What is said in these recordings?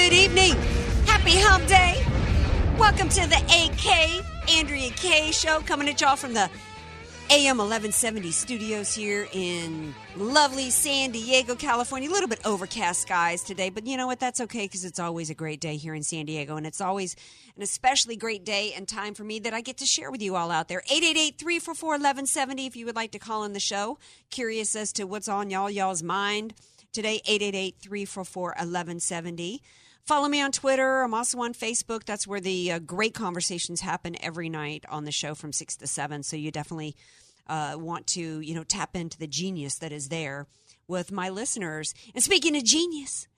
good evening. Happy Hump Day. Welcome to the AK Andrea Kaye Show, coming at y'all from the AM 1170 studios here in lovely San Diego, California. A little bit overcast skies today, but you know what? That's okay because it's always a great day here in San Diego, and it's always an especially great day and time for me that I get to share with you all out there. 888 344 1170 if you would like to call in the show. Curious as to what's on y'all, y'all's mind today 888-344-1170 follow me on twitter. I'm also on facebook. That's where the uh, great conversations happen every night on the show from 6 to 7 so you definitely uh, want to you know tap into the genius that is there with my listeners. And speaking of genius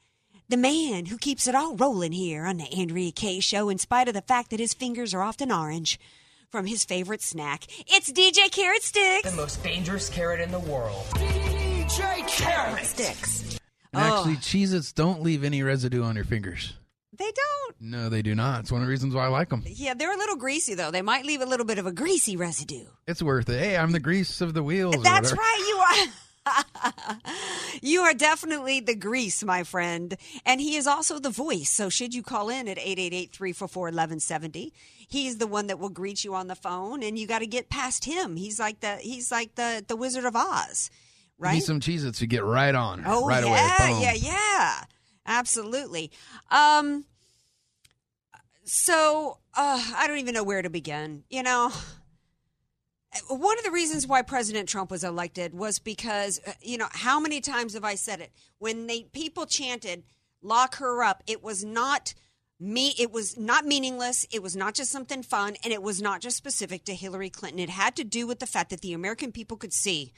the man who keeps it all rolling here on the andrea kaye show in spite of the fact that his fingers are often orange from his favorite snack. It's dj carrot sticks. The most dangerous carrot in the world. DJ Carrot sticks And Oh. actually, Cheez Its don't leave any residue on your fingers. they don't No, they do not. It's one of the reasons why I like them. Yeah, they're a little greasy though. They might leave a little bit of a greasy residue. It's worth it. Hey, I'm the grease of the wheels. That's right, you are. you are definitely the grease, my friend. And he is also the voice. So should you call in at 888-344-1170, he's the one that will greet you on the phone and you got to get past him. He's like the he's like the the Wizard of Oz, Right? some Cheez Its, you get right on. Oh right yeah, away. Boom. yeah, yeah. Absolutely. Um so uh I don't even know where to begin. You know, one of the reasons why President Trump was elected was because uh, you know, how many times have I said it? When they people chanted lock her up, it was not me it was not meaningless it was not just something fun and it was not just specific to hillary clinton it had to do with the fact that the american people could see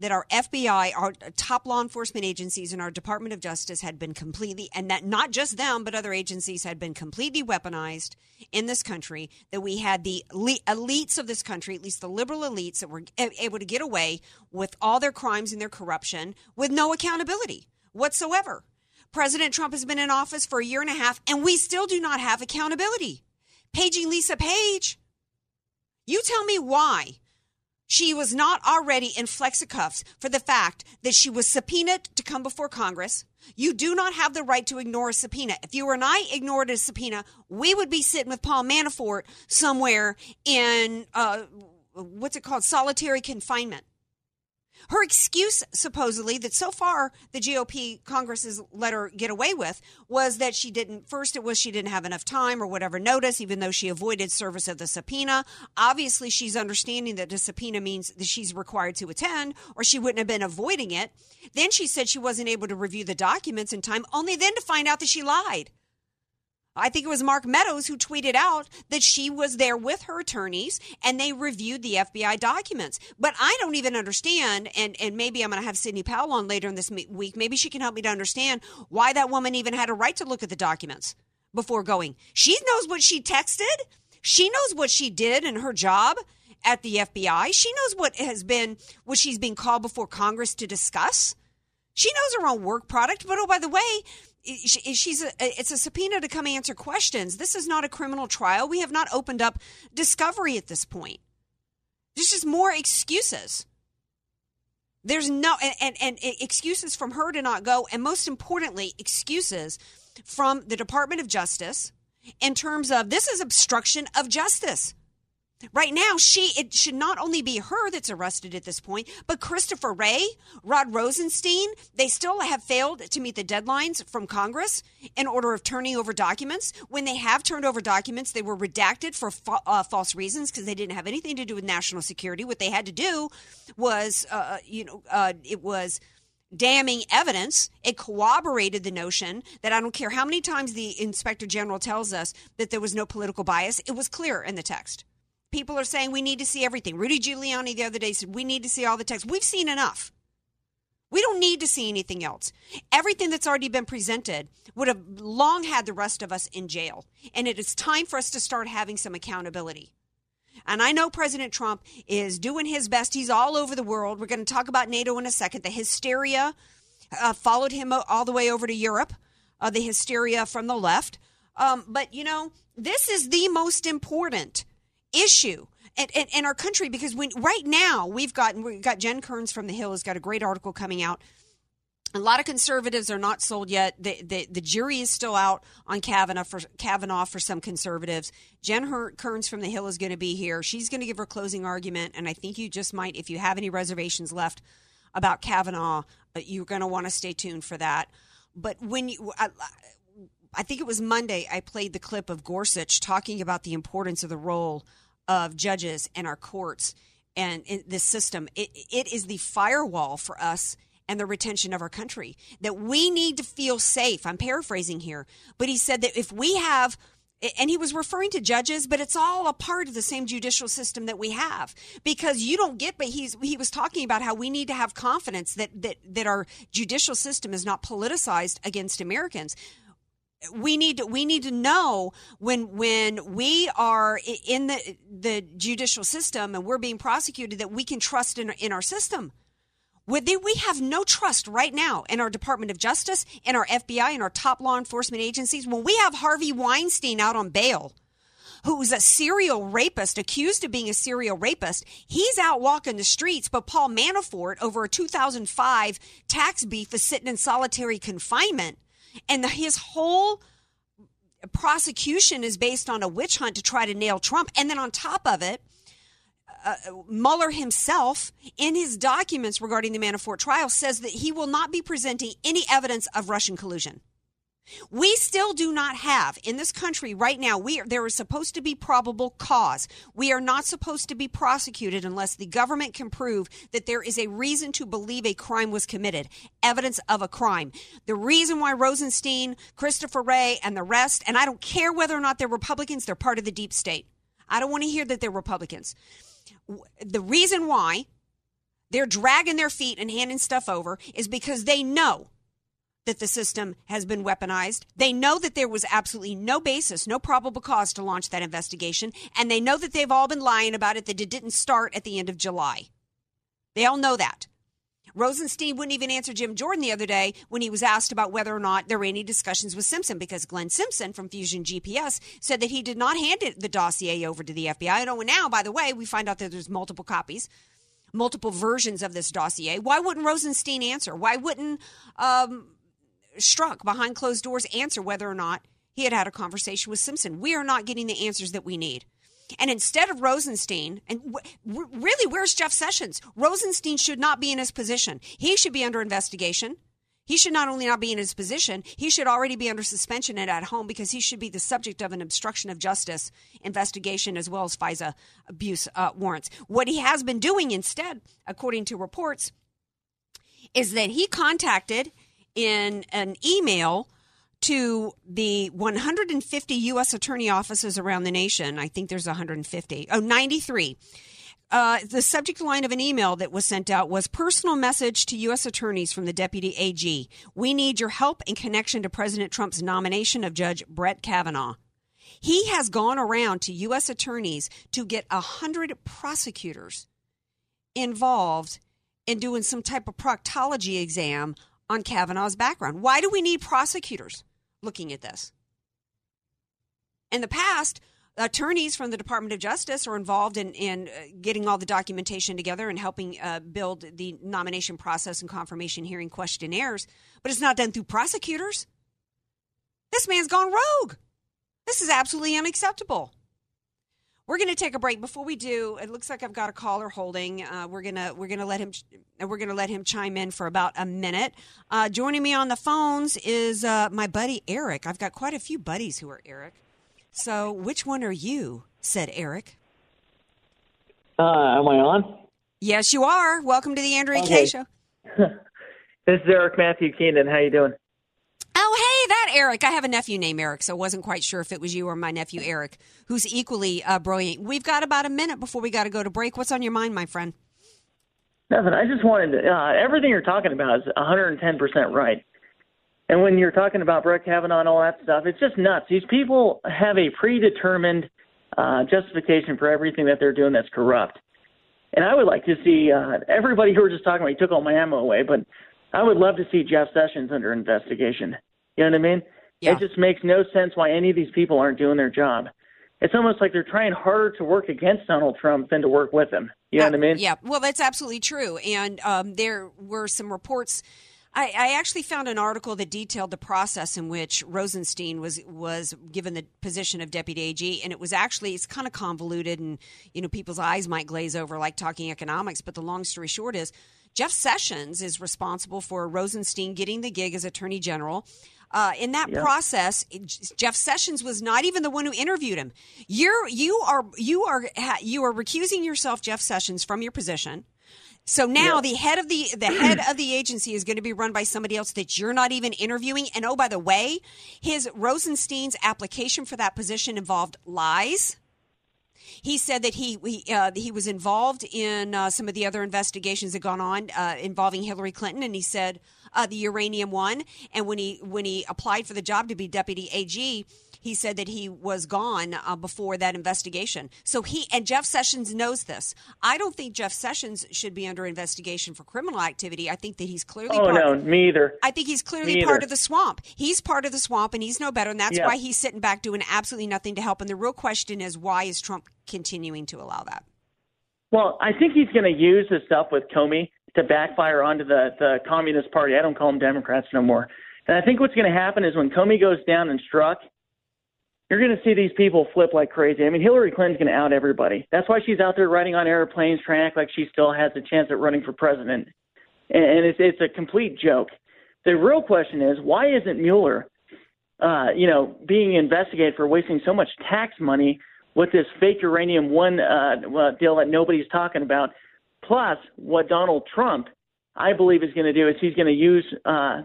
that our FBI, our top law enforcement agencies, and our Department of Justice had been completely, and that not just them, but other agencies had been completely weaponized in this country. That we had the elites of this country, at least the liberal elites, that were able to get away with all their crimes and their corruption with no accountability whatsoever. President Trump has been in office for a year and a half, and we still do not have accountability. Paging Lisa Page. You tell me why she was not already in flexicuffs for the fact that she was subpoenaed to come before Congress. You do not have the right to ignore a subpoena. If you and I ignored a subpoena, we would be sitting with Paul Manafort somewhere in uh, what's it called, solitary confinement. Her excuse, supposedly, that so far the GOP Congress has let her get away with was that she didn't, first, it was she didn't have enough time or whatever notice, even though she avoided service of the subpoena. Obviously, she's understanding that the subpoena means that she's required to attend, or she wouldn't have been avoiding it. Then she said she wasn't able to review the documents in time, only then to find out that she lied. I think it was Mark Meadows who tweeted out that she was there with her attorneys and they reviewed the FBI documents. But I don't even understand, and, and maybe I'm going to have Sidney Powell on later in this week. Maybe she can help me to understand why that woman even had a right to look at the documents before going. She knows what she texted, she knows what she did in her job at the FBI. She knows what has been, what she's being called before Congress to discuss. She knows her own work product, but oh, by the way, she's a, it's a subpoena to come answer questions. This is not a criminal trial. We have not opened up discovery at this point. There's just more excuses. There's no and, and, and excuses from her to not go, and most importantly, excuses from the Department of Justice in terms of this is obstruction of justice. Right now, she it should not only be her that's arrested at this point, but Christopher Wray, Rod Rosenstein. They still have failed to meet the deadlines from Congress in order of turning over documents. When they have turned over documents, they were redacted for fa- uh, false reasons because they didn't have anything to do with national security. What they had to do was, uh, you know, uh, it was damning evidence. It corroborated the notion that I don't care how many times the inspector general tells us that there was no political bias. It was clear in the text. People are saying we need to see everything. Rudy Giuliani the other day said we need to see all the text. We've seen enough. We don't need to see anything else. Everything that's already been presented would have long had the rest of us in jail. And it is time for us to start having some accountability. And I know President Trump is doing his best. He's all over the world. We're going to talk about NATO in a second. The hysteria uh, followed him all the way over to Europe, uh, the hysteria from the left. Um, but, you know, this is the most important issue in, in, in our country because when right now we've got we've got Jen Kerns from the Hill has got a great article coming out. A lot of conservatives are not sold yet. The, the, the jury is still out on Kavanaugh for Kavanaugh for some conservatives. Jen Kerns from the Hill is going to be here. She's going to give her closing argument, and I think you just might, if you have any reservations left about Kavanaugh, uh, you're going to want to stay tuned for that. But when you, I, I think it was Monday, I played the clip of Gorsuch talking about the importance of the role of judges and our courts and this system. It, it is the firewall for us and the retention of our country that we need to feel safe. I'm paraphrasing here, but he said that if we have and he was referring to judges, but it's all a part of the same judicial system that we have because you don't get. But he's he was talking about how we need to have confidence that that that our judicial system is not politicized against Americans we need to we need to know when when we are in the the judicial system and we're being prosecuted that we can trust in in our system. We have no trust right now in our Department of Justice, in our FBI, in our top law enforcement agencies. When we have Harvey Weinstein out on bail, who's a serial rapist, accused of being a serial rapist, he's out walking the streets, but Paul Manafort, over a 2005 tax beef, is sitting in solitary confinement and the, his whole prosecution is based on a witch hunt to try to nail Trump. And then on top of it, uh, Mueller himself, in his documents regarding the Manafort trial, says that he will not be presenting any evidence of Russian collusion. We still do not have in this country right now. We are, there is supposed to be probable cause. We are not supposed to be prosecuted unless the government can prove that there is a reason to believe a crime was committed, evidence of a crime. The reason why Rosenstein, Christopher Wray, and the rest, and I don't care whether or not they're Republicans, they're part of the deep state. I don't want to hear that they're Republicans. The reason why they're dragging their feet and handing stuff over is because they know that the system has been weaponized. They know that there was absolutely no basis, no probable cause to launch that investigation. And they know that they've all been lying about it, that it didn't start at the end of July. They all know that. Rosenstein wouldn't even answer Jim Jordan the other day when he was asked about whether or not there were any discussions with Simpson because Glenn Simpson from Fusion GPS said that he did not hand it, the dossier over to the FBI. And now, by the way, we find out that there's multiple copies, multiple versions of this dossier. Why wouldn't Rosenstein answer? Why wouldn't um, Strzok behind closed doors answer whether or not he had had a conversation with Simpson. We are not getting the answers that we need. And instead of Rosenstein, and w- really, where's Jeff Sessions? Rosenstein should not be in his position. He should be under investigation. He should not only not be in his position, he should already be under suspension and at home because he should be the subject of an obstruction of justice investigation as well as FISA abuse uh, warrants. What he has been doing instead, according to reports, is that he contacted in an email to the 150 U.S. attorney offices around the nation. I think there's 150. Oh, 93. Uh, the subject line of an email that was sent out was personal message to U.S. attorneys from the deputy AG. We need your help in connection to President Trump's nomination of Judge Brett Kavanaugh. He has gone around to U.S. attorneys to get a hundred prosecutors involved in doing some type of proctology exam on Kavanaugh's background. Why do we need prosecutors looking at this? In the past, attorneys from the Department of Justice are involved in, in uh, getting all the documentation together and helping uh, build the nomination process and confirmation hearing questionnaires, but it's not done through prosecutors. This man's gone rogue. This is absolutely unacceptable. We're going to take a break. Before we do, it looks like I've got a caller holding. Uh, we're gonna we're gonna let him we're gonna let him chime in for about a minute. Uh, joining me on the phones is uh, my buddy Eric. I've got quite a few buddies who are Eric. So, which one are you? Said Eric. Uh, am I on? Yes, you are. Welcome to the Andrea Okay. K Show. This is Eric Matthew Keenan. How you doing? Oh, hey, that Eric. I have a nephew named Eric, so I wasn't quite sure if it was you or my nephew Eric, who's equally uh, brilliant. We've got about a minute before we got to go to break. What's on your mind, my friend? Nothing. I just wanted to, uh, everything you're talking about is 110% right. And when you're talking about Brett Kavanaugh and all that stuff, it's just nuts. These people have a predetermined uh, justification for everything that they're doing that's corrupt. And I would like to see uh, everybody who were just talking about, he took all my ammo away, but I would love to see Jeff Sessions under investigation. You know what I mean? Yeah. It just makes no sense why any of these people aren't doing their job. It's almost like they're trying harder to work against Donald Trump than to work with him. You know Uh, what I mean? Yeah, well, that's absolutely true. And um, there were some reports. I, I actually found an article that detailed the process in which Rosenstein was was given the position of deputy AG, and it was actually it's kind of convoluted, and you know people's eyes might glaze over like talking economics. But the long story short is, Jeff Sessions is responsible for Rosenstein getting the gig as Attorney General. Uh, in that process, Jeff Sessions was not even the one who interviewed him. You're you are you are you are recusing yourself, Jeff Sessions, from your position. So now the head of the the head of the agency is going to be run by somebody else that you're not even interviewing. And oh, by the way, his Rosenstein's application for that position involved lies. He said that he he, uh, he was involved in uh, some of the other investigations that gone on uh, involving Hillary Clinton, and he said uh, the uranium one. And when he when he applied for the job to be deputy AG, he said that he was gone uh, before that investigation. So he and Jeff Sessions knows this. I don't think Jeff Sessions should be under investigation for criminal activity. I think that he's clearly Oh part no, me either. I think he's clearly part of the swamp. He's part of the swamp, and he's no better, and that's Yeah. why he's sitting back doing absolutely nothing to help. And the real question is, why is Trump continuing to allow that? Well, I think he's going to use the stuff with Comey to backfire onto the, the Communist Party. I don't call them Democrats no more. And I think what's going to happen is when Comey goes down and Strzok, you're going to see these people flip like crazy. I mean, Hillary Clinton's going to out everybody. That's why she's out there riding on airplanes, trying to act like she still has a chance at running for president. And, it's it's a complete joke. The real question is, why isn't Mueller, uh, you know, being investigated for wasting so much tax money with this fake uranium one uh, deal that nobody's talking about? Plus, what Donald Trump, I believe, is going to do is he's going to use uh,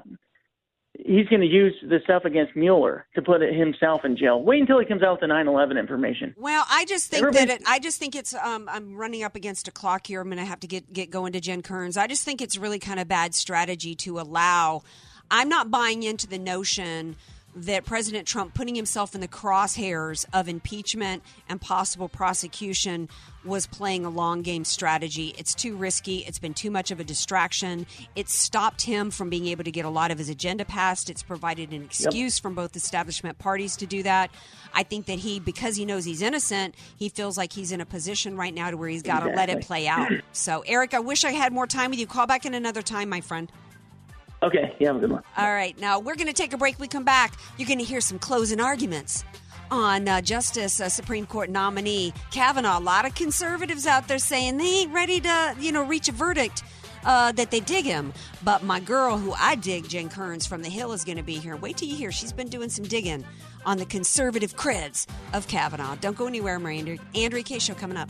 he's going to use the stuff against Mueller to put himself in jail. Wait until he comes out with the 9/11 information. Well, I just think Everybody- that it, I just think it's. Um, I'm running up against a clock here. I'm going to have to get get going to Jen Kerns. I just think it's really kind of bad strategy to allow. I'm not buying into the notion that President Trump putting himself in the crosshairs of impeachment and possible prosecution was playing a long game strategy. It's too risky. It's been too much of a distraction. It stopped him from being able to get a lot of his agenda passed. It's provided an excuse from both establishment parties to do that. I think that he, because he knows he's innocent, he feels like he's in a position right now to where he's got to let it play out. So, Eric, I wish I had more time with you. Call back in another time, my friend. Okay, yeah, have a good one. All right, now we're going to take a break. We come back. You're going to hear some closing arguments on uh, Justice uh, Supreme Court nominee Kavanaugh. A lot of conservatives out there saying they ain't ready to, you know, reach a verdict. Uh, that they dig him, but my girl, who I dig, Jen Kerns from the Hill, is going to be here. Wait till you hear. She's been doing some digging on the conservative creds of Kavanaugh. Don't go anywhere, Miranda. Andrea Kaye. Show coming up.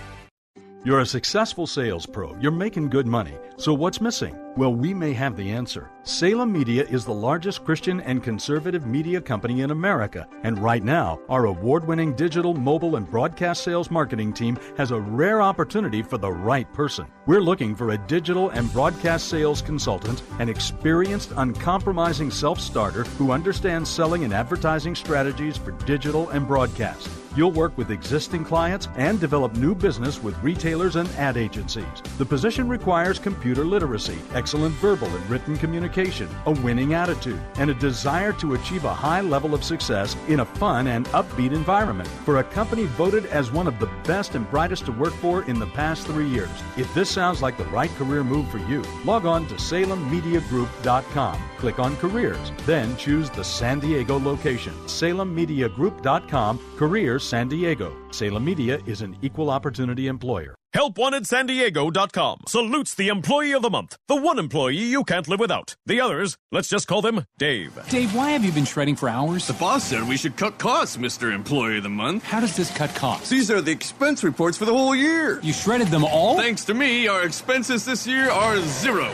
You're a successful sales pro. You're making good money. So what's missing? Well, we may have the answer. Salem Media is the largest Christian and conservative media company in America. And right now, our award winning digital, mobile, and broadcast sales marketing team has a rare opportunity for the right person. We're looking for a digital and broadcast sales consultant, an experienced, uncompromising self starter who understands selling and advertising strategies for digital and broadcast. You'll work with existing clients and develop new business with retailers and ad agencies. The position requires computer literacy, excellent verbal and written communication, a winning attitude, and a desire to achieve a high level of success in a fun and upbeat environment for a company voted as one of the best and brightest to work for in the past three years. If this sounds like the right career move for you, log on to salemmediagroup.com, click on careers, then choose the San Diego location. salemmediagroup.com, careers San Diego. Salem Media is an equal opportunity employer. HelpWantedSanDiego.com salutes the employee of the month, the one employee you can't live without. The others, let's just call them Dave. Dave, why have you been shredding for hours? The boss said we should cut costs, Mr. Employee of the Month. How does this cut costs? These are the expense reports for the whole year. You shredded them all? Thanks to me, our expenses this year are zero.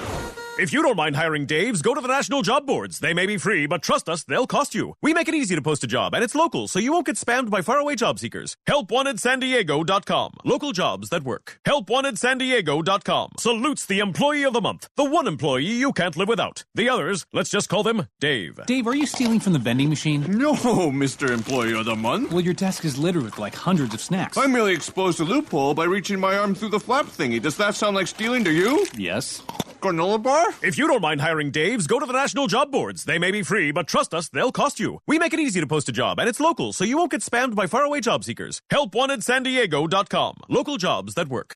If you don't mind hiring Daves, go to the national job boards. They may be free, but trust us, they'll cost you. We make it easy to post a job, and it's local, so you won't get spammed by faraway job seekers. HelpWantedSanDiego.com. Local jobs that work. HelpWantedSanDiego.com. Salutes the employee of the month, the one employee you can't live without. The others, let's just call them Dave. Dave, are you stealing from the vending machine? No, Mr. Employee of the Month. Well, your desk is littered with like hundreds of snacks. I merely exposed a loophole by reaching my arm through the flap thingy. Does that sound like stealing to you? Yes. Granola bar? If you don't mind hiring Daves, go to the national job boards. They may be free, but trust us, they'll cost you. We make it easy to post a job, and it's local, so you won't get spammed by faraway job seekers. HelpWantedSanDiego.com. Local jobs that work.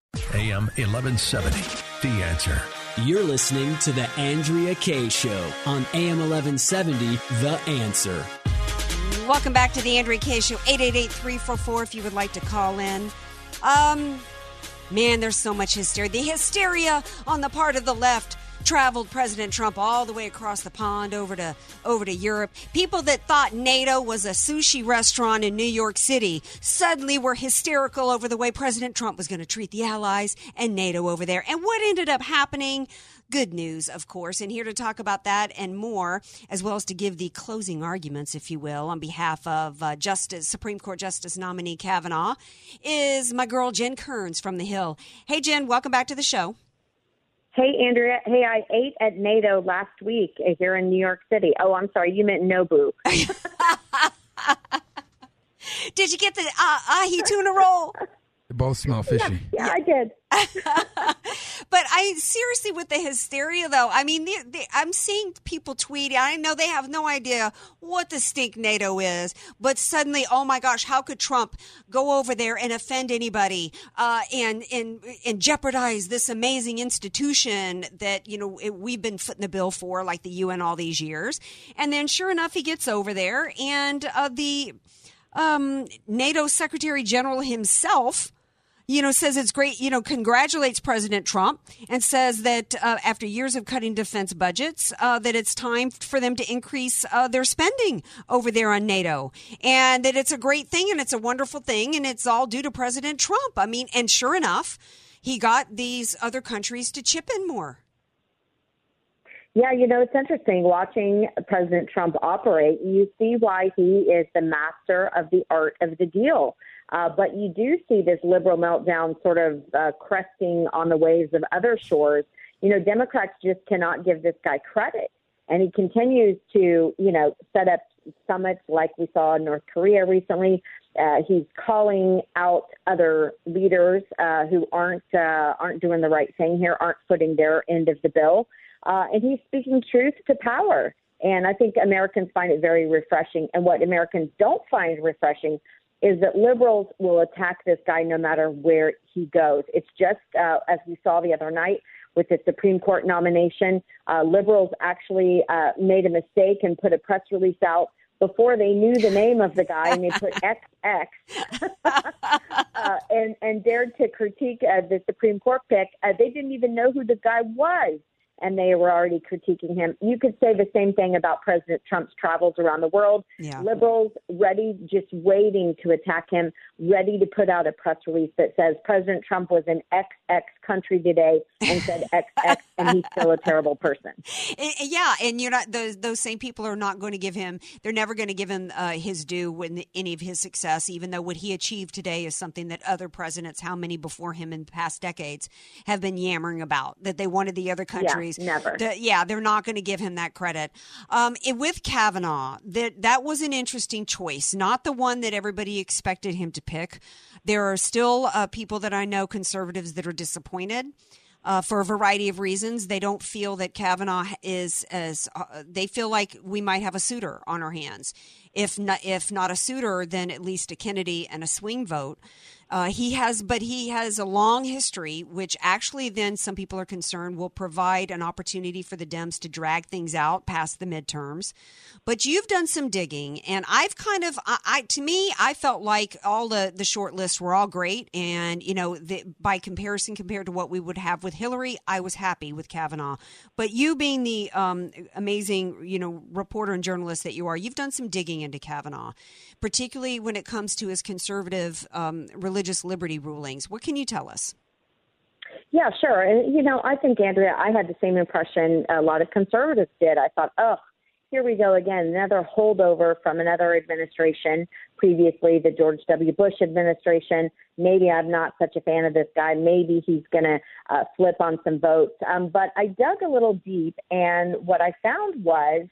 AM 1170. The answer. You're listening to The Andrea Kaye Show on AM 1170. The answer. Welcome back to the Andrea Kaye Show. 888-344 if you would like to call in. Um, man, there's so much hysteria. The hysteria on the part of the left traveled President Trump all the way across the pond over to over to Europe. People that thought NATO was a sushi restaurant in New York City suddenly were hysterical over the way President Trump was going to treat the allies and NATO over there. And what ended up happening? Good news, of course. And here to talk about that and more, as well as to give the closing arguments, if you will, on behalf of uh, Justice Supreme Court Justice nominee Kavanaugh, is my girl Jen Kerns from the Hill. Hey, Jen, welcome back to the show. Hey, Andrea. Hey, I ate at NATO last week here in New York City. Oh, I'm sorry. You meant Nobu. Did you get the uh, ahi tuna roll? They both smell fishy. Yeah, yeah I did. but I seriously, with the hysteria though, I mean, they, they, I'm seeing people tweet. I know they have no idea what the stink NATO is, but suddenly, oh my gosh, how could Trump go over there and offend anybody uh, and and and jeopardize this amazing institution that you know it, we've been footing the bill for, like the UN, all these years? And then, sure enough, he gets over there, and uh, the um, NATO Secretary General himself you know, says it's great, you know, congratulates President Trump and says that uh, after years of cutting defense budgets, uh, that it's time for them to increase uh, their spending over there on NATO and that it's a great thing and it's a wonderful thing and it's all due to President Trump. I mean, and sure enough, he got these other countries to chip in more. Yeah, you know, it's interesting watching President Trump operate. You see why he is the master of the art of the deal. Uh, but you do see this liberal meltdown sort of uh, cresting on the waves of other shores. You know, Democrats just cannot give this guy credit. And he continues to, you know, set up summits like we saw in North Korea recently. Uh, he's calling out other leaders uh, who aren't uh, aren't doing the right thing here, aren't footing their end of the bill uh, and he's speaking truth to power. And I think Americans find it very refreshing. And what Americans don't find refreshing is that liberals will attack this guy no matter where he goes. It's just uh, as we saw the other night with the Supreme Court nomination. Uh, liberals actually uh, made a mistake and put a press release out before they knew the name of the guy, and they put XX uh, and and dared to critique uh, the Supreme Court pick. Uh, they didn't even know who the guy was and they were already critiquing him. You could say the same thing about President Trump's travels around the world. Yeah. Liberals ready, just waiting to attack him, ready to put out a press release that says President Trump was in XX country today and said XX, and he's still a terrible person. Yeah, and you're not those those same people are not going to give him. They're never going to give him uh, his due when any of his success, even though what he achieved today is something that other presidents, how many before him in past decades, have been yammering about that they wanted the other countries. Yeah, never. To, yeah, they're not going to give him that credit. Um, it, with Kavanaugh, that that was an interesting choice, not the one that everybody expected him to pick. There are still uh, people that I know, conservatives, that are disappointed. Uh, for a variety of reasons, they don't feel that Kavanaugh is as uh, they feel like we might have a Souter on our hands. If not, if not a Souter, then at least a Kennedy and a swing vote. Uh, he has, but he has a long history, which actually then some people are concerned will provide an opportunity for the Dems to drag things out past the midterms. But you've done some digging, and I've kind of, I, I to me, I felt like all the the short lists were all great, and you know, the, by comparison, compared to what we would have with Hillary, I was happy with Kavanaugh. But you, being the um, amazing, you know, reporter and journalist that you are, you've done some digging into Kavanaugh, particularly when it comes to his conservative um, religious liberty rulings. What can you tell us? Yeah, sure. And, you know, I think, Andrea, I had the same impression a lot of conservatives did. I thought, oh, here we go again, another holdover from another administration, previously the George W. Bush administration. Maybe I'm not such a fan of this guy. Maybe he's going to uh, flip on some votes. Um, but I dug a little deep, and what I found was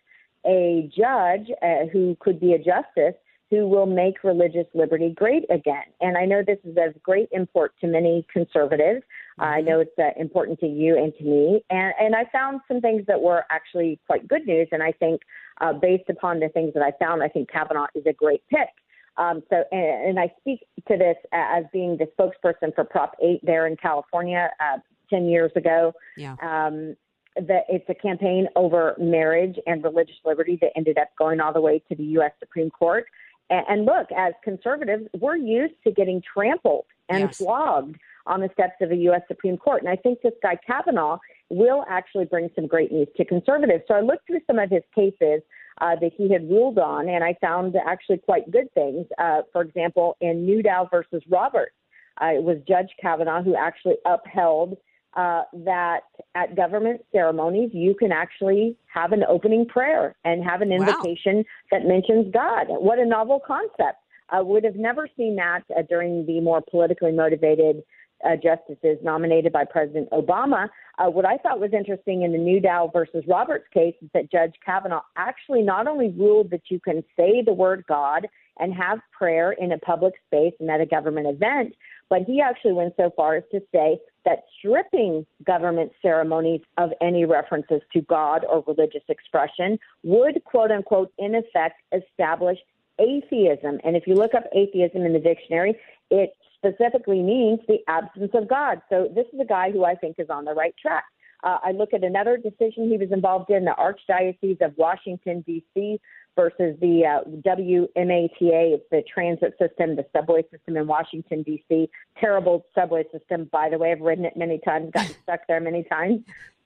a judge uh, who could be a justice who will make religious liberty great again. And I know this is of great import to many conservatives. Mm-hmm. I know it's uh, important to you and to me. And, and I found some things that were actually quite good news. And I think, uh, based upon the things that I found, I think Kavanaugh is a great pick. Um, so, and, and I speak to this as being the spokesperson for Prop 8 there in California uh, 10 years ago. Yeah. Um, that it's a campaign over marriage and religious liberty that ended up going all the way to the U.S. Supreme Court. And look, as conservatives, we're used to getting trampled and Yes. flogged on the steps of a U.S. Supreme Court. And I think this guy Kavanaugh will actually bring some great news to conservatives. So I looked through some of his cases uh, that he had ruled on, and I found actually quite good things. Uh, for example, in Newdow versus Roberts, uh, it was Judge Kavanaugh who actually upheld uh, that at government ceremonies you can actually have an opening prayer and have an Wow. invocation that mentions God. What a novel concept! I would have never seen that uh, during the more politically motivated uh, justices nominated by President Obama. Uh, what I thought was interesting in the Newdow versus Roberts case is that Judge Kavanaugh actually not only ruled that you can say the word God and have prayer in a public space and at a government event, but he actually went so far as to say that stripping government ceremonies of any references to God or religious expression would, quote unquote, in effect, establish atheism. And if you look up atheism in the dictionary, it specifically means the absence of God. So this is a guy who I think is on the right track. Uh, I look at another decision he was involved in, the Archdiocese of Washington, D.C. versus the uh, WMATA. It's the transit system, the subway system in Washington, D.C. Terrible subway system, by the way. I've ridden it many times, gotten stuck there many times.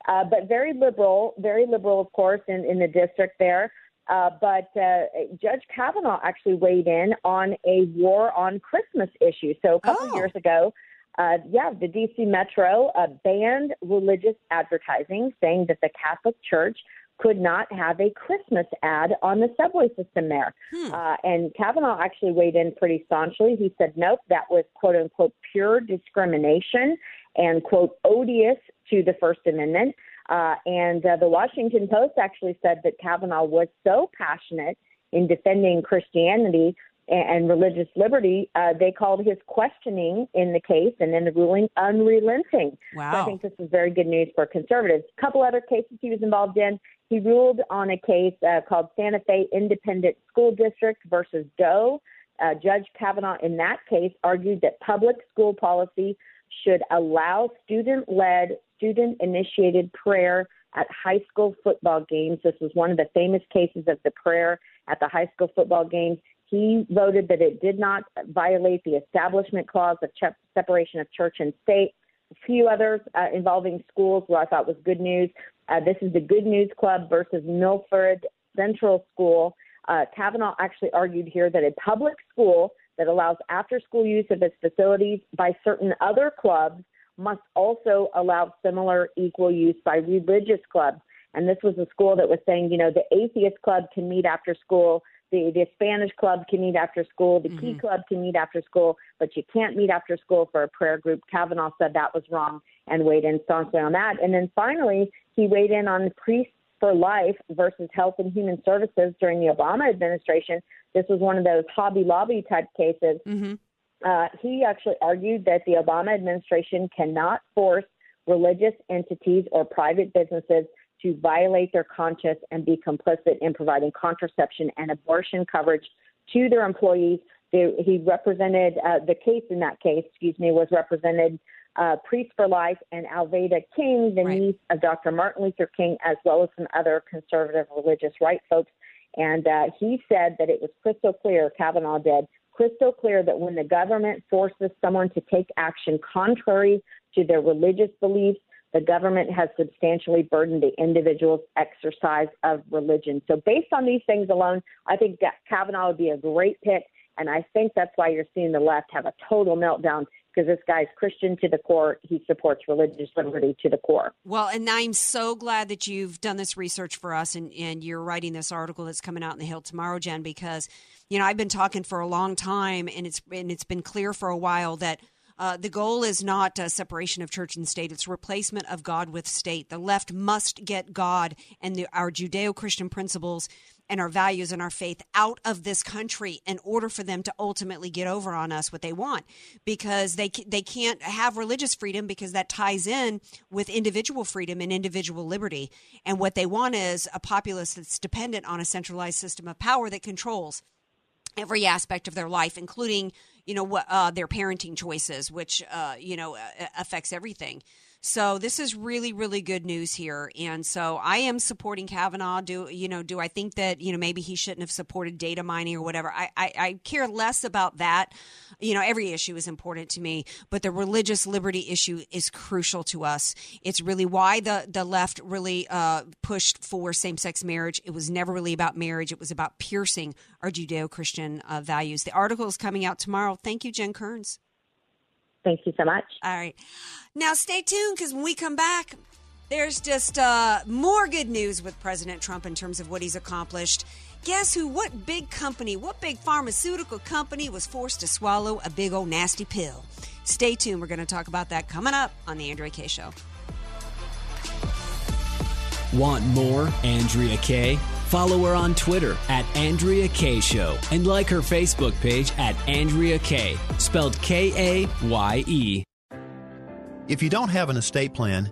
Uh, but very liberal, very liberal, of course, in, in the district there. Uh, but uh, Judge Kavanaugh actually weighed in on a war on Christmas issue. So a couple Oh. years ago, uh, yeah, the D.C. Metro uh, banned religious advertising, saying that the Catholic Church could not have a Christmas ad on the subway system there. Uh, and Kavanaugh actually weighed in pretty staunchly. He said, nope, that was quote unquote pure discrimination and quote odious to the First Amendment. Uh, and uh, the Washington Post actually said that Kavanaugh was so passionate in defending Christianity and, religious liberty, uh, they called his questioning in the case and in the ruling unrelenting. So I think this is very good news for conservatives. A couple other cases he was involved in. He ruled on a case uh, called Santa Fe Independent School District versus Doe. Uh, Judge Kavanaugh, in that case, argued that public school policy should allow student led, student initiated prayer at high school football games. This was one of the famous cases of the prayer at the high school football games. He voted that it did not violate the Establishment Clause of ch- separation of church and state. A few others uh, involving schools, who I thought was good news. Uh, this is the Good News Club versus Milford Central School. Uh, Kavanaugh actually argued here that a public school that allows after school use of its facilities by certain other clubs must also allow similar equal use by religious clubs. And this was a school that was saying, you know, the atheist club can meet after school, the, the Spanish club can meet after school, the Key Club can meet after school, but you can't meet after school for a prayer group. Kavanaugh said that was wrong and weighed in staunchly on that. And then finally, he weighed in on priests for life versus health and human services during the Obama administration. This was one of those Hobby Lobby type cases. Uh, he actually argued that the Obama administration cannot force religious entities or private businesses to violate their conscience and be complicit in providing contraception and abortion coverage to their employees. They, he represented uh, the case in that case, excuse me, was represented uh, Priest for Life and Alveda King, the niece of Dr. Martin Luther King, as well as some other conservative religious right folks. And uh, he said that it was crystal clear, Kavanaugh did, crystal clear that when the government forces someone to take action contrary to their religious beliefs, the government has substantially burdened the individual's exercise of religion. So, based on these things alone, I think Kavanaugh would be a great pick. And I think that's why you're seeing the left have a total meltdown because this guy's Christian to the core. He supports religious liberty to the core. Well, and I'm so glad that you've done this research for us and, and you're writing this article that's coming out in the Hill tomorrow, Jen, because, you know, I've been talking for a long time and it's and it's been clear for a while that uh, the goal is not separation of church and state; it's replacement of God with state. The left must get God and the, our Judeo-Christian principles and our values and our faith out of this country in order for them to ultimately get over on us what they want. Because they they can't have religious freedom because that ties in with individual freedom and individual liberty. And what they want is a populace that's dependent on a centralized system of power that controls every aspect of their life, including you know what uh, their parenting choices, which uh, you know affects everything. So this is really really good news here, and so I am supporting Kavanaugh. Do you know? Do I think that you know maybe he shouldn't have supported data mining or whatever? I I, I care less about that. You know, every issue is important to me, but the religious liberty issue is crucial to us. It's really why the the left really uh, pushed for same sex marriage. It was never really about marriage. It was about piercing our Judeo Christian uh, values. The article is coming out tomorrow. Thank you, Jen Kerns. Thank you so much. All right. Now stay tuned because when we come back, there's just uh, more good news with President Trump in terms of what he's accomplished. Guess who? What big company, what big pharmaceutical company was forced to swallow a big old nasty pill? Stay tuned. We're going to talk about that coming up on The Andrea Kaye Show. Want more Andrea Kaye? Follow her on Twitter at Andrea Kaye Show and like her Facebook page at Andrea Kaye, spelled K A Y E. If you don't have an estate plan,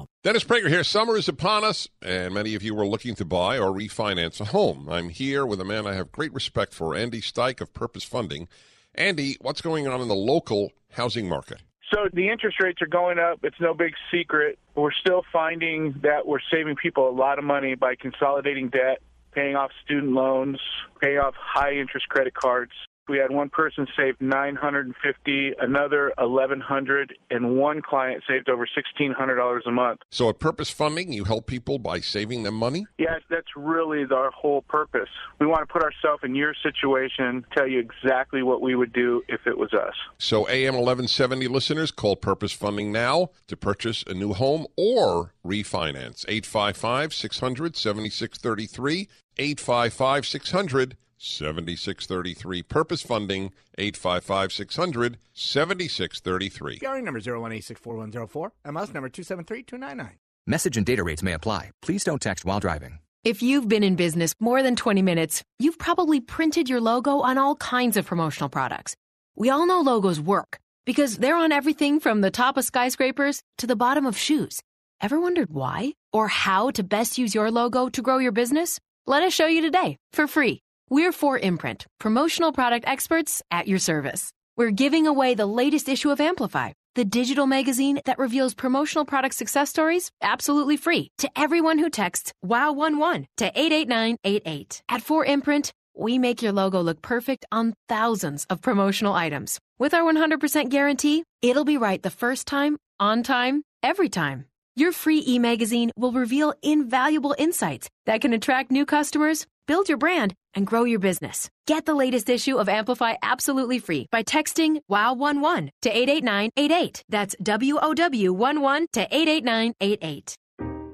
Dennis Prager here. Summer is upon us, and many of you are looking to buy or refinance a home. I'm here with a man I have great respect for, Andy Steich of Purpose Funding. Andy, what's going on in the local housing market? So the interest rates are going up. It's no big secret. We're still finding that we're saving people a lot of money by consolidating debt, paying off student loans, paying off high interest credit cards. We had one person save 950, another 1100, and one client saved over $1600 a month. So at Purpose Funding, you help people by saving them money? Yes, that's really our whole purpose. We want to put ourselves in your situation, tell you exactly what we would do if it was us. So AM 1170 listeners, call Purpose Funding now to purchase a new home or refinance. 855 600 7633. 855 600 7633. Purpose Funding, 855 600 7633. PRA number 018641004, MS number 273299. Message and data rates may apply. Please don't text while driving. If you've been in business more than 20 minutes, you've probably printed your logo on all kinds of promotional products. We all know logos work because they're on everything from the top of skyscrapers to the bottom of shoes. Ever wondered why or how to best use your logo to grow your business? Let us show you today for free. We're 4imprint, promotional product experts at your service. We're giving away the latest issue of Amplify, the digital magazine that reveals promotional product success stories absolutely free to everyone who texts WOW11 to 88988. At 4imprint, we make your logo look perfect on thousands of promotional items. With our 100% guarantee, it'll be right the first time, on time, every time. Your free e magazine will reveal invaluable insights that can attract new customers, build your brand, and grow your business. Get the latest issue of Amplify absolutely free by texting WOW11 to 88988. That's WOW11 to 88988.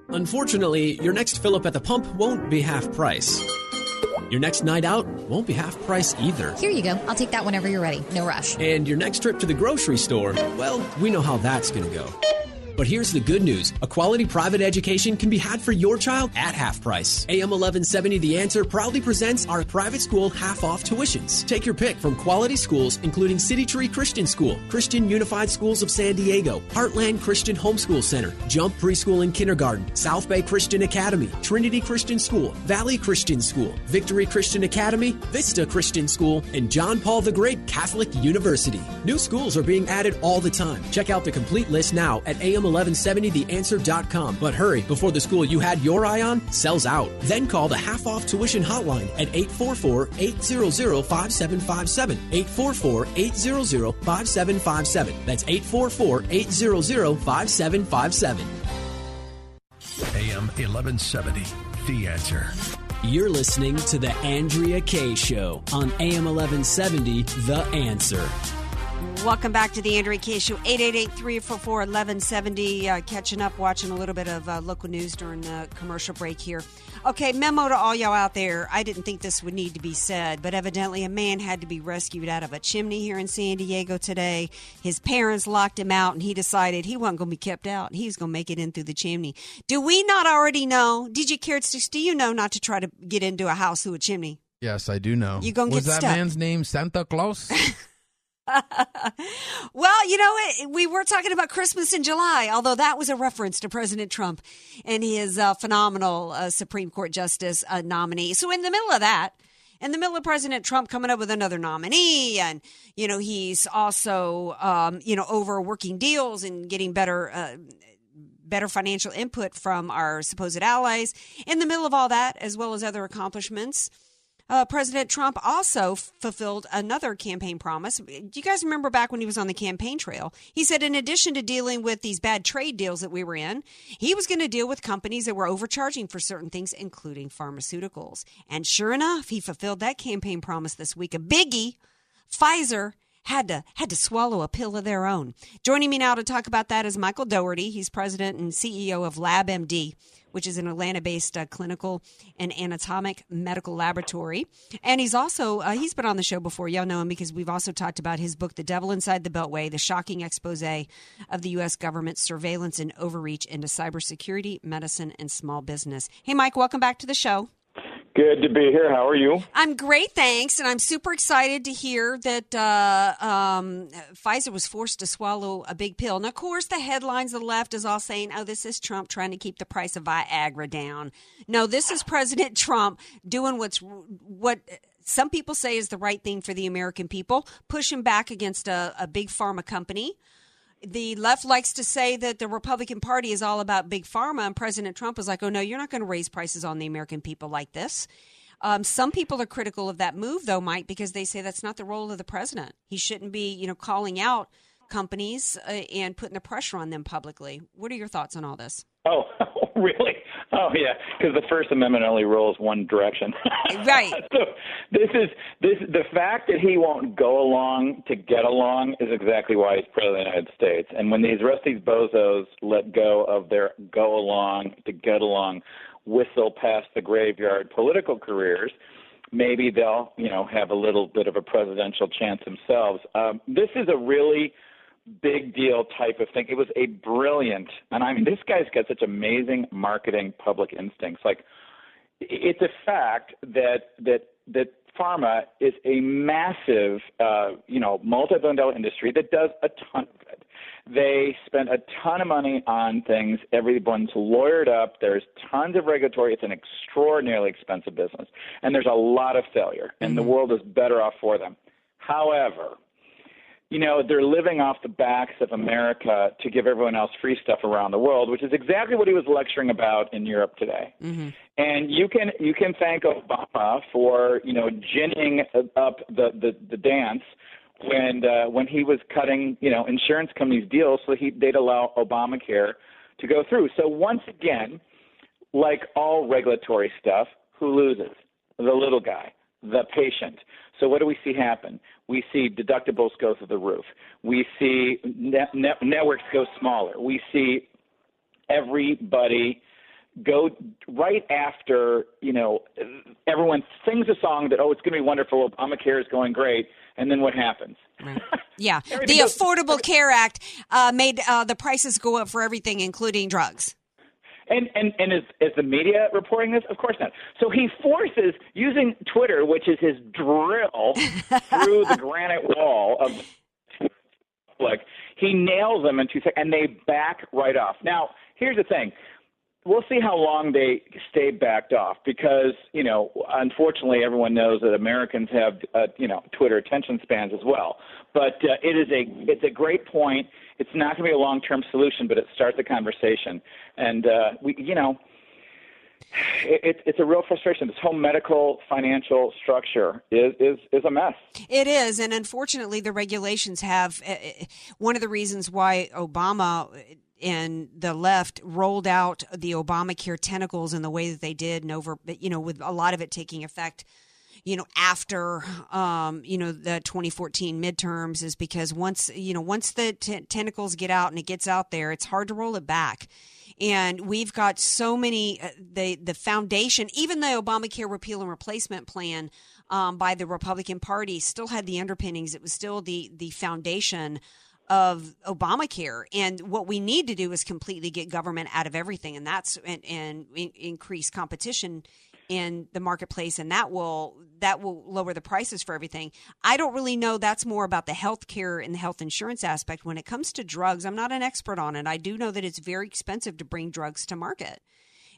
Unfortunately, your next fill up at the pump won't be half price. Your next night out won't be half price either. Here you go. I'll take that whenever you're ready. No rush. And your next trip to the grocery store, well, we know how that's going to go. But here's the good news a quality private education can be had for your child at half price. AM 1170 The Answer proudly presents our private school half off tuitions. Take your pick from quality schools, including City Tree Christian School, Christian Unified Schools of San Diego, Heartland Christian Homeschool Center, Jump Preschool and Kindergarten, South Bay Christian Academy, Trinity Christian School, Valley Christian School, Victory Christian Academy, Vista Christian School, and John Paul the Great Catholic University. New schools are being added all the time. Check out the complete list now at AM 1170theanswer.com. But hurry, before the school you had your eye on sells out. Then call the half off tuition hotline at 844 800 5757. 844 800 5757. That's 844 800 5757. AM 1170, The Answer. You're listening to The Andrea Kaye Show on AM 1170, The Answer. Welcome back to the Andrea Kaye Show, 888-344-1170. Uh, catching up, watching a little bit of uh, local news during the commercial break here. Okay, memo to all y'all out there. I didn't think this would need to be said, but evidently a man had to be rescued out of a chimney here in San Diego today. His parents locked him out, and he decided he wasn't going to be kept out. He was going to make it in through the chimney. Do we not already know? Did you care? Do you know not to try to get into a house through a chimney? Yes, I do know. You gonna Was get that stuck. man's name Santa Claus? well, you know, we were talking about Christmas in July, although that was a reference to President Trump and his uh, phenomenal uh, Supreme Court Justice uh, nominee. So, in the middle of that, in the middle of President Trump coming up with another nominee, and you know he's also um, you know over working deals and getting better uh, better financial input from our supposed allies. In the middle of all that, as well as other accomplishments, uh, President Trump also fulfilled another campaign promise. Do you guys remember back when he was on the campaign trail? He said, in addition to dealing with these bad trade deals that we were in, he was going to deal with companies that were overcharging for certain things, including pharmaceuticals. And sure enough, he fulfilled that campaign promise this week. A biggie, Pfizer had to had to swallow a pill of their own. Joining me now to talk about that is Michael Daugherty. He's president and CEO of LabMD which is an Atlanta based uh, clinical and anatomic medical laboratory. And he's also, uh, he's been on the show before. Y'all know him because we've also talked about his book, The Devil Inside the Beltway, the shocking expose of the U.S. government's surveillance and overreach into cybersecurity, medicine, and small business. Hey, Mike, welcome back to the show. Good to be here. How are you? I'm great, thanks, and I'm super excited to hear that uh, um, Pfizer was forced to swallow a big pill. And of course, the headlines of the left is all saying, "Oh, this is Trump trying to keep the price of Viagra down." No, this is President Trump doing what's what some people say is the right thing for the American people, pushing back against a, a big pharma company the left likes to say that the Republican Party is all about big pharma, and President Trump is like, "Oh no, you're not going to raise prices on the American people like this." Um, some people are critical of that move, though, Mike, because they say that's not the role of the president. He shouldn't be, you know, calling out companies uh, and putting the pressure on them publicly. What are your thoughts on all this? Oh, really? Oh, yeah, because the First Amendment only rolls one direction. right. so this is this the fact that he won't go along to get along is exactly why he's president of the United States. And when these these bozos let go of their go along to get along, whistle past the graveyard political careers, maybe they'll you know have a little bit of a presidential chance themselves. Um, this is a really big deal type of thing. It was a brilliant, and I mean, this guy's got such amazing marketing public instincts. Like, it's a fact that that that pharma is a massive, uh, you know, multi-billion-dollar industry that does a ton of good. They spend a ton of money on things. Everyone's lawyered up. There's tons of regulatory. It's an extraordinarily expensive business, and there's a lot of failure. And mm-hmm. the world is better off for them. However, you know, they're living off the backs of America to give everyone else free stuff around the world, which is exactly what he was lecturing about in Europe today. Mm-hmm. And you can you can thank Obama for you know ginning up the the, the dance when uh, when he was cutting you know insurance companies deals so he they'd allow Obamacare to go through. So once again, like all regulatory stuff, who loses? The little guy, the patient. So what do we see happen? We see deductibles go through the roof. We see net, net, networks go smaller. We see everybody go right after you know everyone sings a song that oh it's going to be wonderful obamacare is going great and then what happens right. yeah the affordable care act uh, made uh, the prices go up for everything including drugs and and and is is the media reporting this? Of course not. So he forces using Twitter, which is his drill through the granite wall of like he nails them in two seconds, and they back right off. Now, here's the thing: we'll see how long they stay backed off because you know unfortunately everyone knows that Americans have uh, you know Twitter attention spans as well. But uh, it is a it's a great point. It's not going to be a long term solution, but it starts a conversation. And uh, we you know. It, it's a real frustration. This whole medical financial structure is, is is a mess. It is, and unfortunately, the regulations have. Uh, uh one of the reasons why Obama and the left rolled out the Obamacare tentacles in the way that they did, and over, you know, with a lot of it taking effect, you know, after, um, you know, the 2014 midterms, is because once, you know, once the t- tentacles get out and it gets out there, it's hard to roll it back. And we've got so many, uh, the the foundation, even the Obamacare repeal and replacement plan um, by the Republican Party, still had the underpinnings. It was still the the foundation of Obamacare. And what we need to do is completely get government out of everything, and that's and, and increase competition in the marketplace, and that will that will lower the prices for everything. I don't really know. That's more about the health care and the health insurance aspect. When it comes to drugs, I'm not an expert on it. I do know that it's very expensive to bring drugs to market,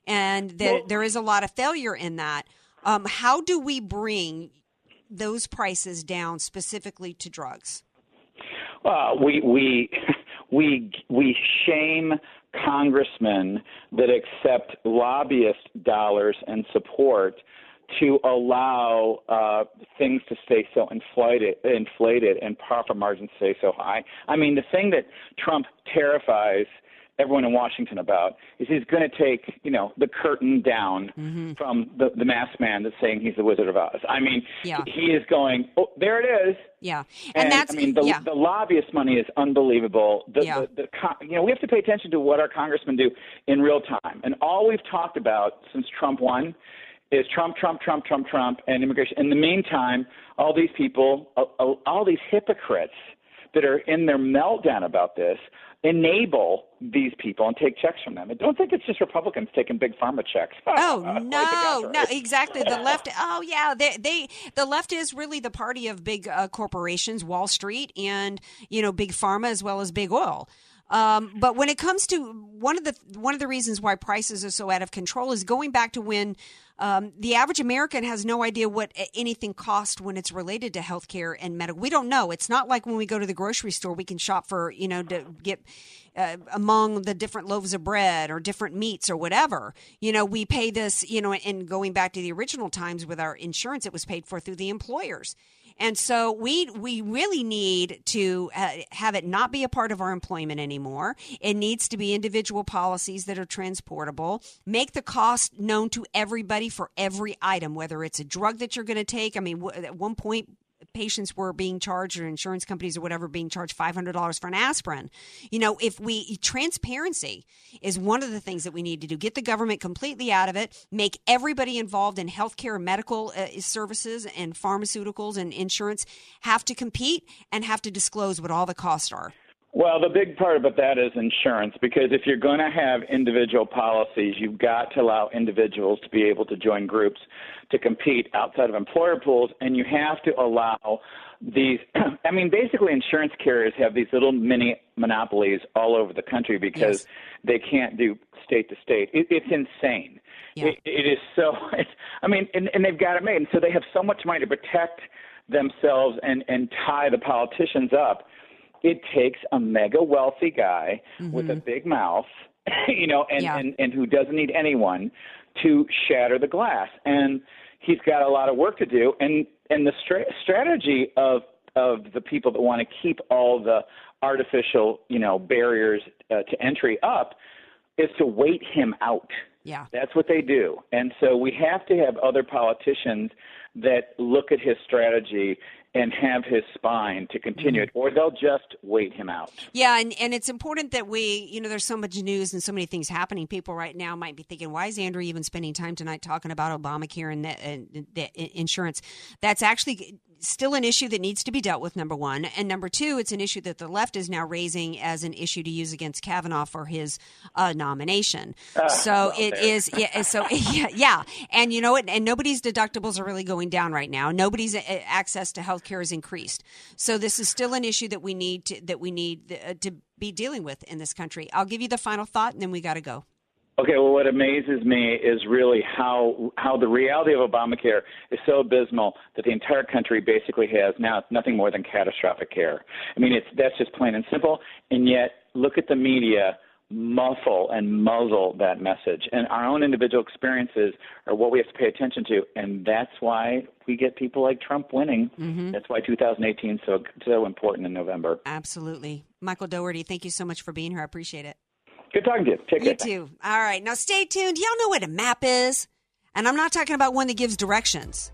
and there Well- there is a lot of failure in that. Um, how do we bring those prices down specifically to drugs? Well, we we we we shame congressmen that accept lobbyist dollars and support to allow uh, things to stay so inflated, inflated, and profit margins stay so high. I mean, the thing that Trump terrifies everyone in Washington about is he's going to take, you know, the curtain down mm-hmm. from the, the masked man that's saying he's the Wizard of Oz. I mean, Yeah. he is going, oh, there it is. Yeah, And, and, that's I mean, the, yeah. the lobbyist money is unbelievable. The, Yeah. the, the, you know, we have to pay attention to what our congressmen do in real time. And all we've talked about since Trump won is Trump, Trump, Trump, Trump, Trump, and immigration. In the meantime, all these people, all- all these hypocrites that are in their meltdown about this enable these people and take checks from them. And don't think it's just Republicans taking big pharma checks. Oh the no, no, exactly. The left. Oh yeah, they, they the left is really the party of big uh, corporations, Wall Street, and you know, big pharma as well as big oil. Um, but when it comes to one of the one of the reasons why prices are so out of control is going back to when um, the average American has no idea what anything costs when it's related to healthcare and medical. We don't know. It's not like when we go to the grocery store, we can shop for you know to get uh, among the different loaves of bread or different meats or whatever. You know, we pay this. You know, and going back to the original times with our insurance, it was paid for through the employers. And so we we really need to uh, have it not be a part of our employment anymore. It needs to be individual policies that are transportable. Make the cost known to everybody for every item, whether it's a drug that you're going to take. I mean, w- at one point patients were being charged or insurance companies or whatever being charged $500 for an aspirin. You know, if we transparency is one of the things that we need to do. Get the government completely out of it, make everybody involved in healthcare medical uh, services and pharmaceuticals and insurance have to compete and have to disclose what all the costs are. Well, the big part about that is insurance because if you're going to have individual policies, you've got to allow individuals to be able to join groups to compete outside of employer pools, and you have to allow these. I mean, basically, insurance carriers have these little mini monopolies all over the country because they can't do state to state. It, it's insane. It, it is so. It's, I mean, and, and they've got it made, and so they have so much money to protect themselves and and tie the politicians up it takes a mega wealthy guy with a big mouth, you know, and, Yeah. and, and who doesn't need anyone to shatter the glass. And he's got a lot of work to do. And, and the stra- strategy of, of the people that want to keep all the artificial, you know, barriers uh, to entry up is to wait him out. Yeah. That's what they do. And so we have to have other politicians that look at his strategy and have his spine to continue it, mm-hmm. or they'll just wait him out. Yeah, and, and it's important that we, you know, there's so much news and so many things happening. People right now might be thinking, why is Andrea even spending time tonight talking about Obamacare and the, and the insurance? That's actually still an issue that needs to be dealt with, number one. And number two, it's an issue that the left is now raising as an issue to use against Kavanaugh for his uh, nomination. Ah, so it there. is, yeah, so yeah, yeah. And you know what? And nobody's deductibles are really going down right now. Nobody's uh, access to health care is increased. So this is still an issue that we need to, that we need uh, to be dealing with in this country. I'll give you the final thought and then we got to go. Okay, well, what amazes me is really how how the reality of Obamacare is so abysmal that the entire country basically has now nothing more than catastrophic care. I mean, it's that's just plain and simple. And yet, look at the media muffle and muzzle that message. And our own individual experiences are what we have to pay attention to, and that's why we get people like Trump winning. Mhm. That's why 2018 is so so important in November. Absolutely. Michael Daugherty, thank you so much for being here. I appreciate it. Good talking to you. Take You care. too. All right. Now stay tuned. Y'all know what a map is? And I'm not talking about one that gives directions.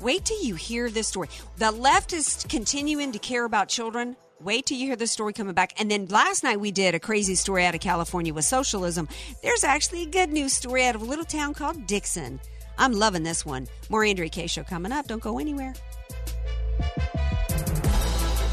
Wait till you hear this story. The left is continuing to care about children. Wait till you hear this story coming back. And then last night we did a crazy story out of California with socialism. There's actually a good news story out of a little town called Dixon. I'm loving this one. More Andrea Kaye Show coming up. Don't go anywhere.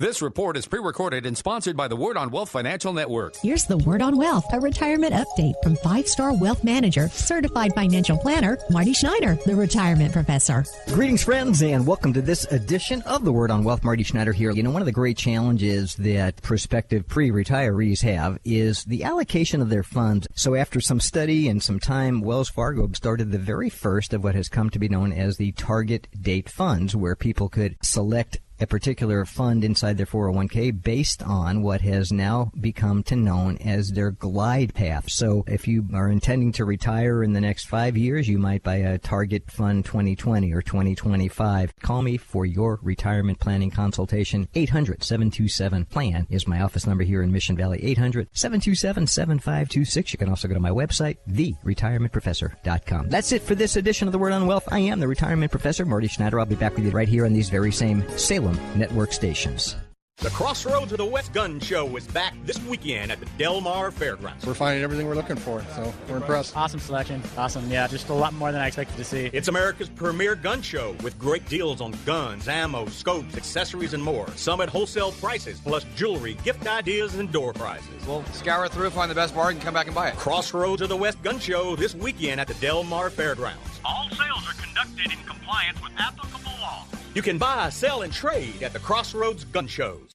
This report is pre recorded and sponsored by the Word on Wealth Financial Network. Here's the Word on Wealth, a retirement update from five star wealth manager, certified financial planner, Marty Schneider, the retirement professor. Greetings, friends, and welcome to this edition of the Word on Wealth. Marty Schneider here. You know, one of the great challenges that prospective pre retirees have is the allocation of their funds. So, after some study and some time, Wells Fargo started the very first of what has come to be known as the target date funds, where people could select a particular fund inside their 401k based on what has now become to known as their glide path. So if you are intending to retire in the next five years, you might buy a target fund 2020 or 2025. Call me for your retirement planning consultation. 800-727-PLAN is my office number here in Mission Valley. 800-727-7526. You can also go to my website, theretirementprofessor.com. That's it for this edition of The Word on Wealth. I am the retirement professor, Marty Schneider. I'll be back with you right here on these very same Salem network stations. The Crossroads of the West Gun Show is back this weekend at the Del Mar Fairgrounds. We're finding everything we're looking for, so we're impressed. Awesome selection. Awesome. Yeah, just a lot more than I expected to see. It's America's premier gun show with great deals on guns, ammo, scopes, accessories, and more. Some at wholesale prices, plus jewelry, gift ideas, and door prizes. We'll scour through, find the best bargain, and come back and buy it. Crossroads of the West Gun Show this weekend at the Del Mar Fairgrounds. All sales are conducted in compliance with applicable law. You can buy, sell, and trade at the Crossroads Gun Shows.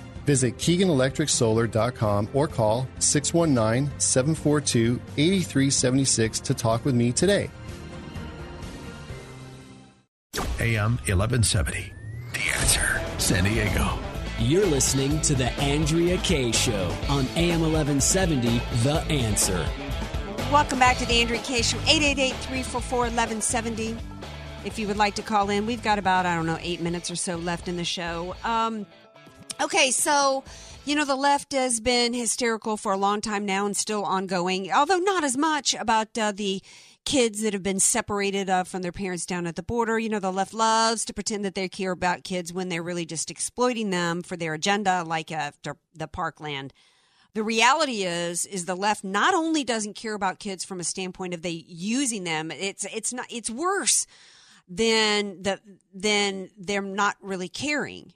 Visit KeeganElectricSolar.com or call 619 742 8376 to talk with me today. AM 1170. The answer. San Diego. You're listening to The Andrea Kaye Show on AM 1170, The Answer. Welcome back to the Andrea Kaye Show, 888-344-1170. If you would like to call in, we've got about, I don't know, eight minutes or so left in the show. Um, okay, so, you know, the left has been hysterical for a long time now and still ongoing, although not as much about uh, the kids that have been separated uh, from their parents down at the border. You know, the left loves to pretend that they care about kids when they're really just exploiting them for their agenda, like after the Parkland the reality is is the left not only doesn't care about kids from a standpoint of they using them it's it's not it's worse than the than they're not really caring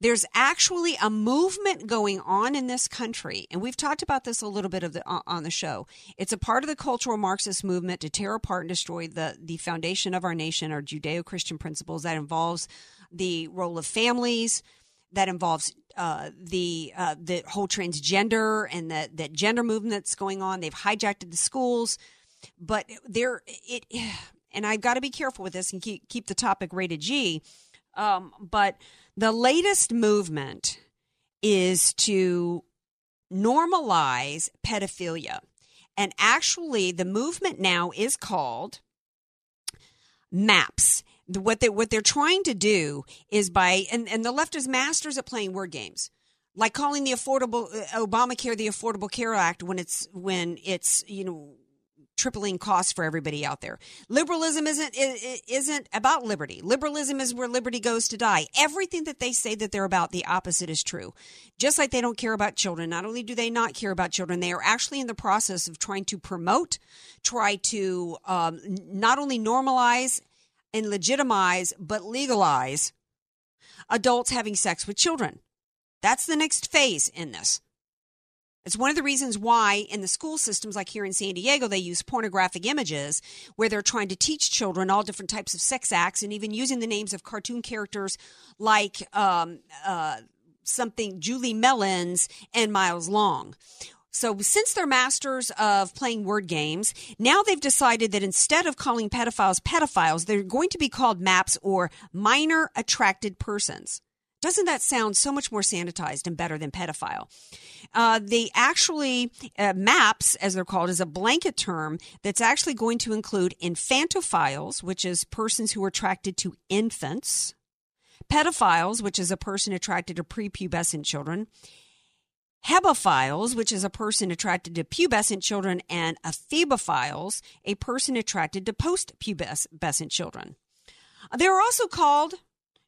there's actually a movement going on in this country, and we've talked about this a little bit of the, on the show. It's a part of the cultural Marxist movement to tear apart and destroy the the foundation of our nation, our Judeo-Christian principles. That involves the role of families, that involves uh, the uh, the whole transgender and the that gender movement that's going on. They've hijacked the schools, but there it. And I've got to be careful with this and keep keep the topic rated G. Um, but the latest movement is to normalize pedophilia. And actually, the movement now is called MAPS. What they what they're trying to do is by and, and the left is masters at playing word games, like calling the affordable uh, Obamacare the Affordable Care Act when it's when it's you know tripling costs for everybody out there. Liberalism isn't isn't about liberty. Liberalism is where liberty goes to die. Everything that they say that they're about, the opposite is true. Just like they don't care about children. Not only do they not care about children, they are actually in the process of trying to promote, try to um, not only normalize and legitimize, but legalize adults having sex with children. That's the next phase in this. It's one of the reasons why in the school systems, like here in San Diego, they use pornographic images where they're trying to teach children all different types of sex acts and even using the names of cartoon characters like um, uh, something Julie Melons and Miles Long. So, since they're masters of playing word games, now they've decided that instead of calling pedophiles pedophiles, they're going to be called MAPS or minor attracted persons. Doesn't that sound so much more sanitized and better than pedophile? Uh, they actually, uh, MAPS, as they're called, is a blanket term that's actually going to include infantophiles, which is persons who are attracted to infants, pedophiles, which is a person attracted to prepubescent children, hebephiles, which is a person attracted to pubescent children, and ephebophiles, a person attracted to postpubescent children. They're also called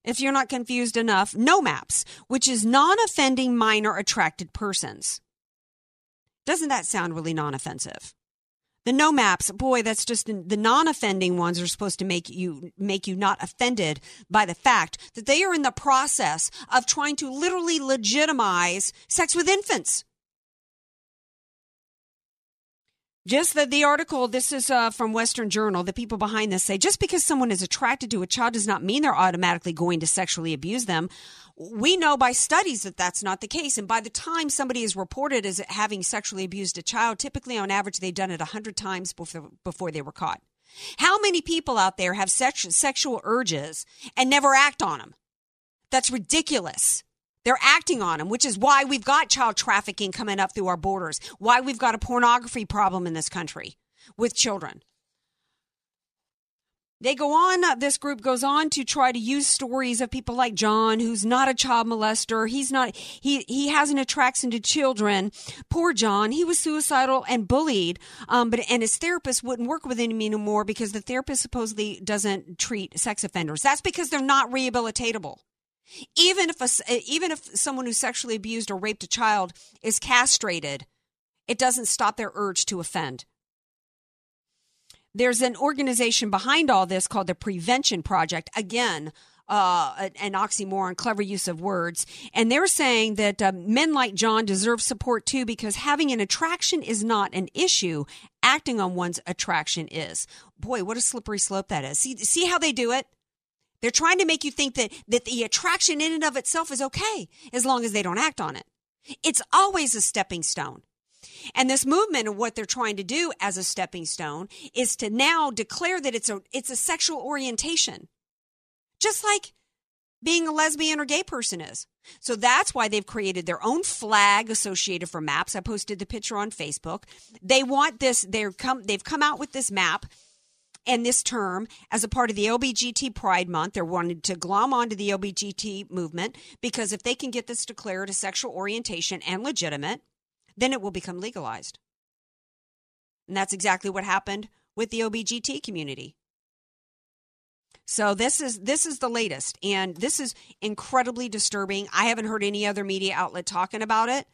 if you're not confused enough, no maps, which is non offending minor attracted persons. Doesn't that sound really non offensive? The no maps, boy, that's just the non-offending ones are supposed to make you make you not offended by the fact that they are in the process of trying to literally legitimize sex with infants. Just the, the article, this is uh, from Western Journal. The people behind this say just because someone is attracted to a child does not mean they're automatically going to sexually abuse them. We know by studies that that's not the case. And by the time somebody is reported as having sexually abused a child, typically on average, they've done it 100 times before, before they were caught. How many people out there have sex, sexual urges and never act on them? That's ridiculous. They're acting on them, which is why we've got child trafficking coming up through our borders, why we've got a pornography problem in this country with children. They go on, uh, this group goes on to try to use stories of people like John, who's not a child molester. He's not, he, he has an attraction to children. Poor John, he was suicidal and bullied, um, but, and his therapist wouldn't work with him anymore because the therapist supposedly doesn't treat sex offenders. That's because they're not rehabilitatable. Even if a, even if someone who sexually abused or raped a child is castrated, it doesn't stop their urge to offend. There's an organization behind all this called the Prevention Project. Again, uh, an oxymoron, clever use of words. And they're saying that uh, men like John deserve support too because having an attraction is not an issue. Acting on one's attraction is. Boy, what a slippery slope that is. See, see how they do it? They're trying to make you think that, that the attraction in and of itself is okay as long as they don't act on it. It's always a stepping stone. And this movement of what they're trying to do as a stepping stone is to now declare that it's a it's a sexual orientation. Just like being a lesbian or gay person is. So that's why they've created their own flag associated for maps. I posted the picture on Facebook. They want this they're come they've come out with this map and this term as a part of the LBGT Pride Month. They're wanting to glom onto the LBGT movement because if they can get this declared a sexual orientation and legitimate, then it will become legalized. And that's exactly what happened with the OBGT community. So this is this is the latest and this is incredibly disturbing. I haven't heard any other media outlet talking about it.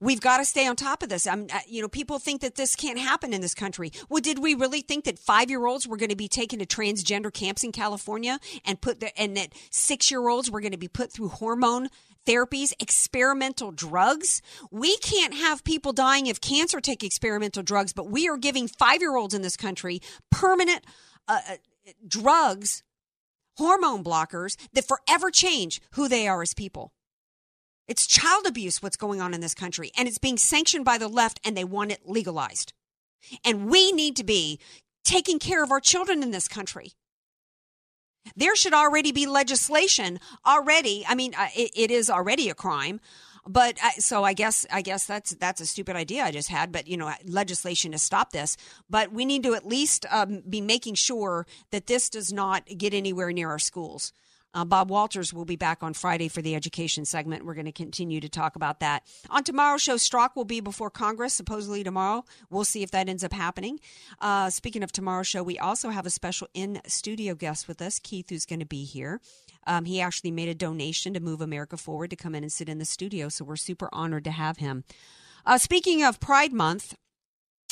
We've got to stay on top of this. I'm, uh, you know, people think that this can't happen in this country. Well, did we really think that five year olds were going to be taken to transgender camps in California and put the, and that six year olds were going to be put through hormone therapies, experimental drugs. We can't have people dying of cancer take experimental drugs, but we are giving five year olds in this country permanent uh, uh, drugs, hormone blockers that forever change who they are as people. It's child abuse what's going on in this country, and it's being sanctioned by the left, and they want it legalized. And we need to be taking care of our children in this country. There should already be legislation already. I mean, uh, it, it is already a crime, but uh, so I guess I guess that's that's a stupid idea I just had. But you know, legislation to stop this. But we need to at least um, be making sure that this does not get anywhere near our schools. Uh, Bob Walters will be back on Friday for the education segment. We're going to continue to talk about that. On tomorrow's show, Strzok will be before Congress, supposedly tomorrow. We'll see if that ends up happening. Uh, speaking of tomorrow's show, we also have a special in studio guest with us, Keith, who's going to be here. Um, he actually made a donation to Move America Forward to come in and sit in the studio, so we're super honored to have him. Uh, speaking of Pride Month,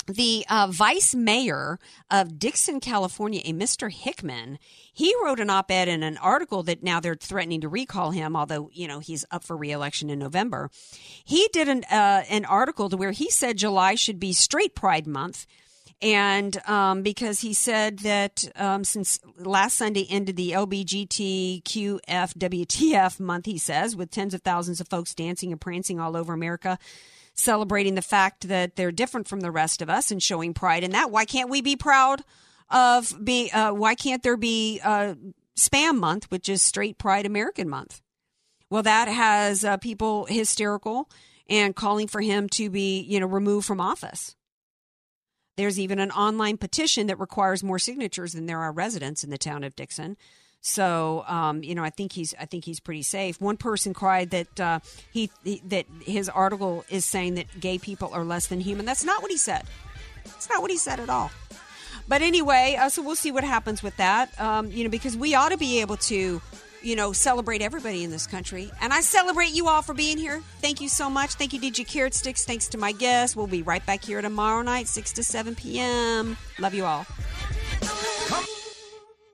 the uh, vice mayor of Dixon, California, a Mr. Hickman, he wrote an op ed in an article that now they're threatening to recall him, although, you know, he's up for reelection in November. He did an, uh, an article to where he said July should be straight Pride Month. And um, because he said that um, since last Sunday ended the LBGTQFWTF month, he says, with tens of thousands of folks dancing and prancing all over America celebrating the fact that they're different from the rest of us and showing pride in that. Why can't we be proud of being? Uh, why can't there be uh, Spam Month, which is Straight Pride American Month? Well, that has uh, people hysterical and calling for him to be, you know, removed from office. There's even an online petition that requires more signatures than there are residents in the town of Dixon. So um, you know, I think he's I think he's pretty safe. One person cried that uh, he, he, that his article is saying that gay people are less than human. That's not what he said. That's not what he said at all. But anyway, uh, so we'll see what happens with that. Um, you know, because we ought to be able to, you know, celebrate everybody in this country. And I celebrate you all for being here. Thank you so much. Thank you, DJ Carrot Sticks. Thanks to my guests. We'll be right back here tomorrow night, 6 to 7 p.m. Love you all.